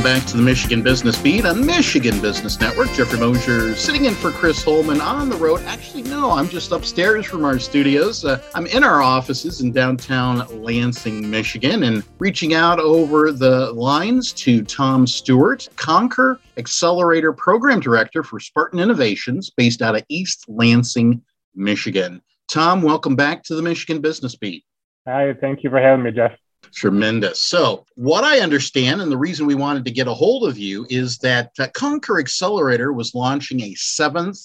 Welcome back to the Michigan Business Beat on Michigan Business Network. Jeffrey Mosier sitting in for Chris Holman on the road. Actually, no, I'm just upstairs from our studios. Uh, I'm in our offices in downtown Lansing, Michigan, and reaching out over the lines to Tom Stewart, Conquer Accelerator Program Director for Spartan Innovations, based out of East Lansing, Michigan. Tom, welcome back to the Michigan Business Beat. Hi, thank you for having me, Jeff. Tremendous. So, what I understand, and the reason we wanted to get a hold of you, is that uh, Conquer Accelerator was launching a seventh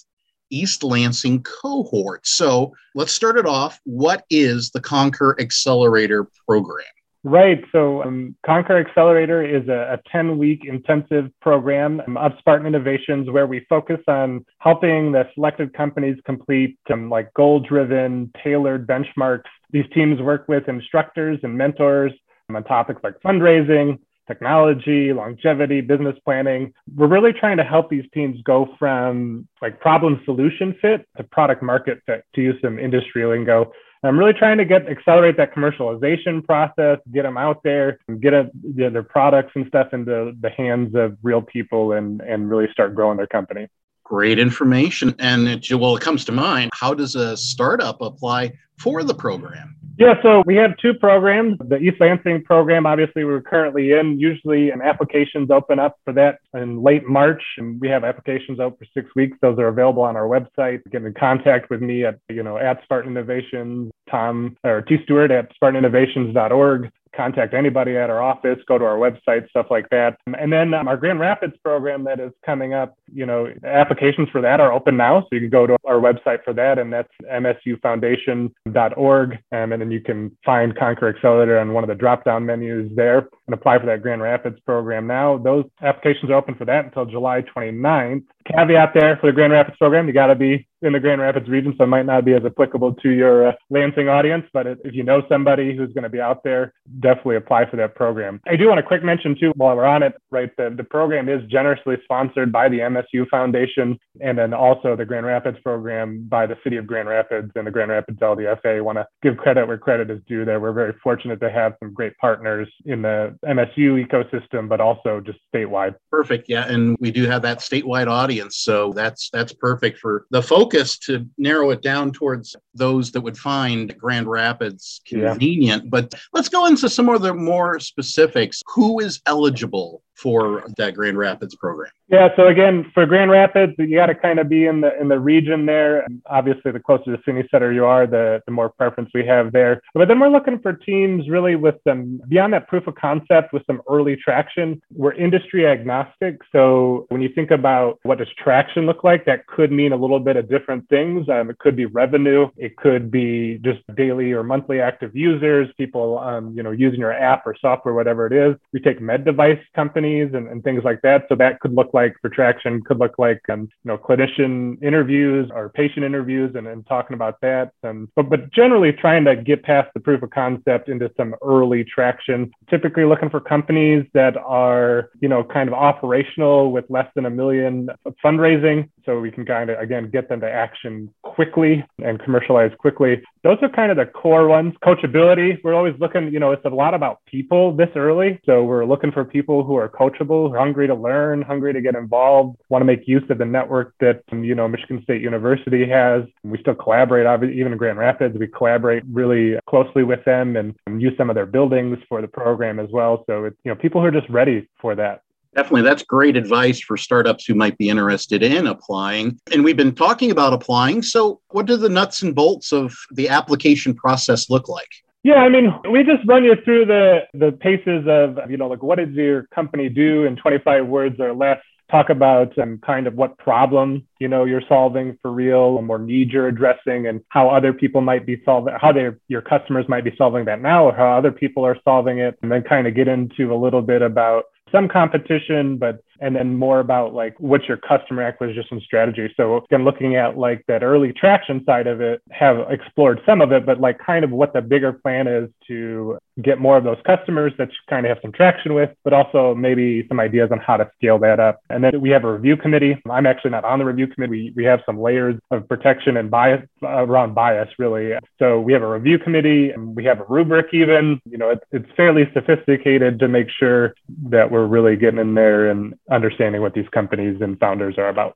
East Lansing cohort. So, let's start it off. What is the Conquer Accelerator program? Right. So, um, Conquer Accelerator is a 10 week intensive program um, of Spartan Innovations where we focus on helping the selected companies complete some like goal driven, tailored benchmarks these teams work with instructors and mentors on topics like fundraising, technology, longevity, business planning. We're really trying to help these teams go from like problem solution fit to product market fit, to use some industry lingo. I'm really trying to get accelerate that commercialization process, get them out there, get a, you know, their products and stuff into the hands of real people, and and really start growing their company. Great information. And it, well, it comes to mind. How does a startup apply for the program? Yeah, so we have two programs. The East Lansing program, obviously, we're currently in. Usually, applications open up for that in late March, and we have applications out for six weeks. Those are available on our website. Get in contact with me at you know at Spartan Innovations, Tom or T Stewart at SpartanInnovations.org contact anybody at our office, go to our website, stuff like that. And then um, our Grand Rapids program that is coming up, you know, applications for that are open now. So you can go to our website for that, and that's msufoundation.org. Um, and then you can find Conquer Accelerator on one of the drop down menus there and apply for that Grand Rapids program now. Those applications are open for that until July 29th. Caveat there for the Grand Rapids program, you got to be in the Grand Rapids region, so it might not be as applicable to your uh, Lansing audience. But if you know somebody who's going to be out there, definitely apply for that program. I do want to quick mention too, while we're on it, right? The, the program is generously sponsored by the MSU Foundation, and then also the Grand Rapids program by the City of Grand Rapids and the Grand Rapids LDFA. I want to give credit where credit is due. There, we're very fortunate to have some great partners in the MSU ecosystem, but also just statewide. Perfect. Yeah, and we do have that statewide audience, so that's that's perfect for the focus to narrow it down towards those that would find Grand Rapids convenient. Yeah. But let's go into some of the more specifics. Who is eligible for that Grand Rapids program? Yeah, so again, for Grand Rapids, you got to kind of be in the in the region there. Obviously, the closer to SUNY Center you are, the, the more preference we have there. But then we're looking for teams really with some beyond that proof of concept with some early traction. We're industry agnostic, so when you think about what does traction look like, that could mean a little bit of different things. Um, it could be revenue, it could be just daily or monthly active users, people um, you know using your app or software, whatever it is. We take med device companies and, and things like that, so that could look like for traction could look like um, you know clinician interviews or patient interviews and, and talking about that. Um, but but generally trying to get past the proof of concept into some early traction. Typically looking for companies that are you know kind of operational with less than a million fundraising, so we can kind of again get them to action quickly and commercialize quickly. Those are kind of the core ones. Coachability, we're always looking. You know, it's a lot about people this early, so we're looking for people who are coachable, hungry to learn, hungry to get involved, want to make use of the network that, um, you know, Michigan State University has. We still collaborate, even in Grand Rapids, we collaborate really closely with them and um, use some of their buildings for the program as well. So it's, you know, people who are just ready for that. Definitely. That's great advice for startups who might be interested in applying. And we've been talking about applying. So, what do the nuts and bolts of the application process look like? Yeah, I mean, we just run you through the the paces of, you know, like what does your company do in 25 words or less? Talk about um, kind of what problem you know you're solving for real, and more need you're addressing, and how other people might be solving, how they your customers might be solving that now, or how other people are solving it, and then kind of get into a little bit about some competition, but and then more about like what's your customer acquisition strategy. So again, looking at like that early traction side of it, have explored some of it, but like kind of what the bigger plan is to get more of those customers that you kind of have some traction with, but also maybe some ideas on how to scale that up. And then we have a review committee. I'm actually not on the review committee. We, we have some layers of protection and bias uh, around bias, really. So we have a review committee and we have a rubric even. You know, it's fairly sophisticated to make sure that we're really getting in there and understanding what these companies and founders are about.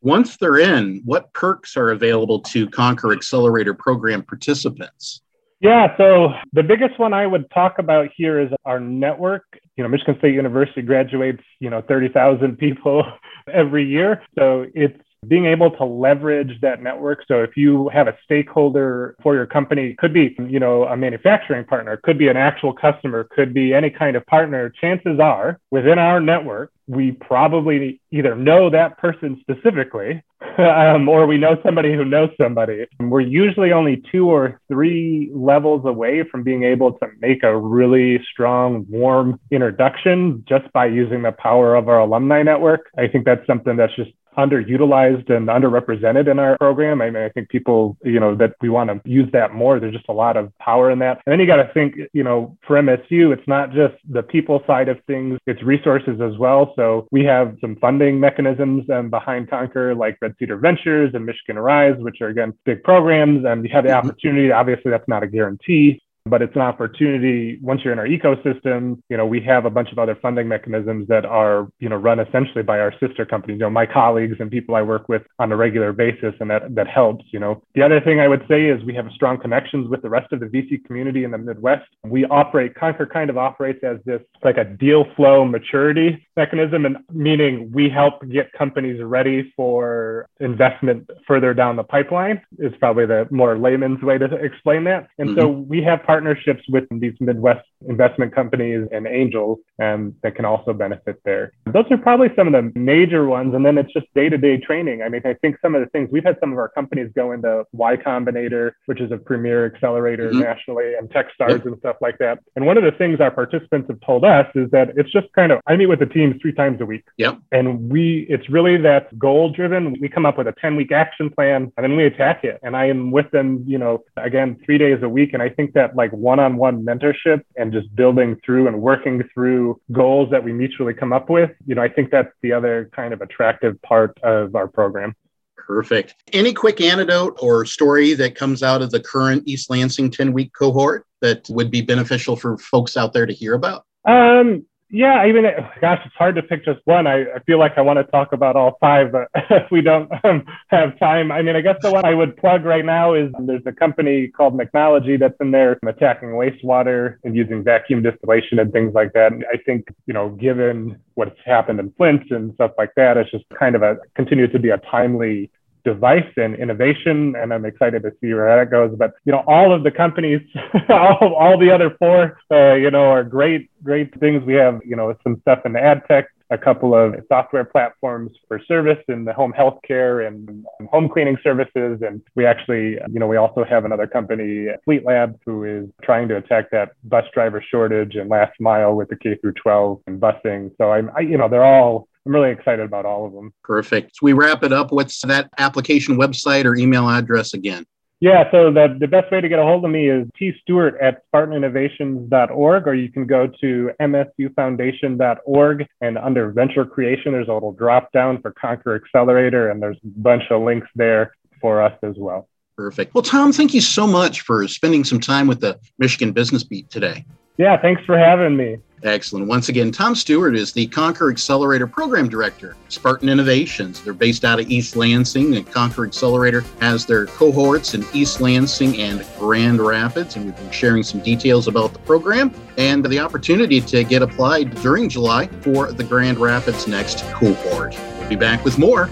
Once they're in, what perks are available to Conquer Accelerator program participants? Yeah, so the biggest one I would talk about here is our network. You know, Michigan State University graduates, you know, 30,000 people every year. So it's being able to leverage that network. So if you have a stakeholder for your company, could be, you know, a manufacturing partner, could be an actual customer, could be any kind of partner, chances are within our network, we probably either know that person specifically um, or we know somebody who knows somebody. We're usually only two or three levels away from being able to make a really strong, warm introduction just by using the power of our alumni network. I think that's something that's just underutilized and underrepresented in our program. I mean, I think people, you know, that we want to use that more. There's just a lot of power in that. And then you got to think, you know, for MSU, it's not just the people side of things, it's resources as well. So we have some funding mechanisms um, behind Conquer, like Red Cedar Ventures and Michigan Rise, which are again big programs. And you have the mm-hmm. opportunity. Obviously, that's not a guarantee, but it's an opportunity once you're in our ecosystem you know we have a bunch of other funding mechanisms that are you know run essentially by our sister companies. You know my colleagues and people i work with on a regular basis and that that helps you know. The other thing i would say is we have strong connections with the rest of the vc community in the midwest. We operate conquer kind of operates as this like a deal flow maturity mechanism and meaning we help get companies ready for investment further down the pipeline is probably the more layman's way to explain that. And mm-hmm. so we have partnerships with these Midwest investment companies and angels and that can also benefit there. Those are probably some of the major ones. And then it's just day to day training. I mean, I think some of the things we've had some of our companies go into Y Combinator, which is a premier accelerator mm-hmm. nationally, and Techstars yep. and stuff like that. And one of the things our participants have told us is that it's just kind of, I meet with the teams three times a week. Yep. And we, it's really that goal driven. We come up with a 10 week action plan and then we attack it. And I am with them, you know, again, three days a week. And I think that like, like one-on-one mentorship and just building through and working through goals that we mutually come up with you know i think that's the other kind of attractive part of our program. Perfect. Any quick anecdote or story that comes out of the current east lansing 10 week cohort that would be beneficial for folks out there to hear about? Um, yeah, I mean, gosh, it's hard to pick just one. I, I feel like I want to talk about all five, but if we don't um, have time, I mean, I guess the one I would plug right now is there's a company called Mechnology that's in there attacking wastewater and using vacuum distillation and things like that. And I think, you know, given what's happened in Flint and stuff like that, it's just kind of a continues to be a timely device and innovation and i'm excited to see where that goes but you know all of the companies all, all the other four uh, you know are great great things we have you know some stuff in ad tech a couple of software platforms for service in the home healthcare and home cleaning services. And we actually, you know, we also have another company, Fleet Lab, who is trying to attack that bus driver shortage and last mile with the K through 12 and busing. So I'm, I, you know, they're all I'm really excited about all of them. Perfect. So we wrap it up. What's that application website or email address again? Yeah, so the, the best way to get a hold of me is tstewart at spartaninnovations.org, or you can go to msufoundation.org and under venture creation, there's a little drop down for Conquer Accelerator, and there's a bunch of links there for us as well. Perfect. Well, Tom, thank you so much for spending some time with the Michigan Business Beat today. Yeah, thanks for having me. Excellent. Once again, Tom Stewart is the Conquer Accelerator Program Director, Spartan Innovations. They're based out of East Lansing, and Conquer Accelerator has their cohorts in East Lansing and Grand Rapids. And we've been sharing some details about the program and the opportunity to get applied during July for the Grand Rapids Next cohort. We'll be back with more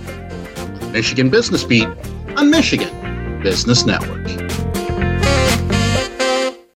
Michigan Business Beat on Michigan Business Network.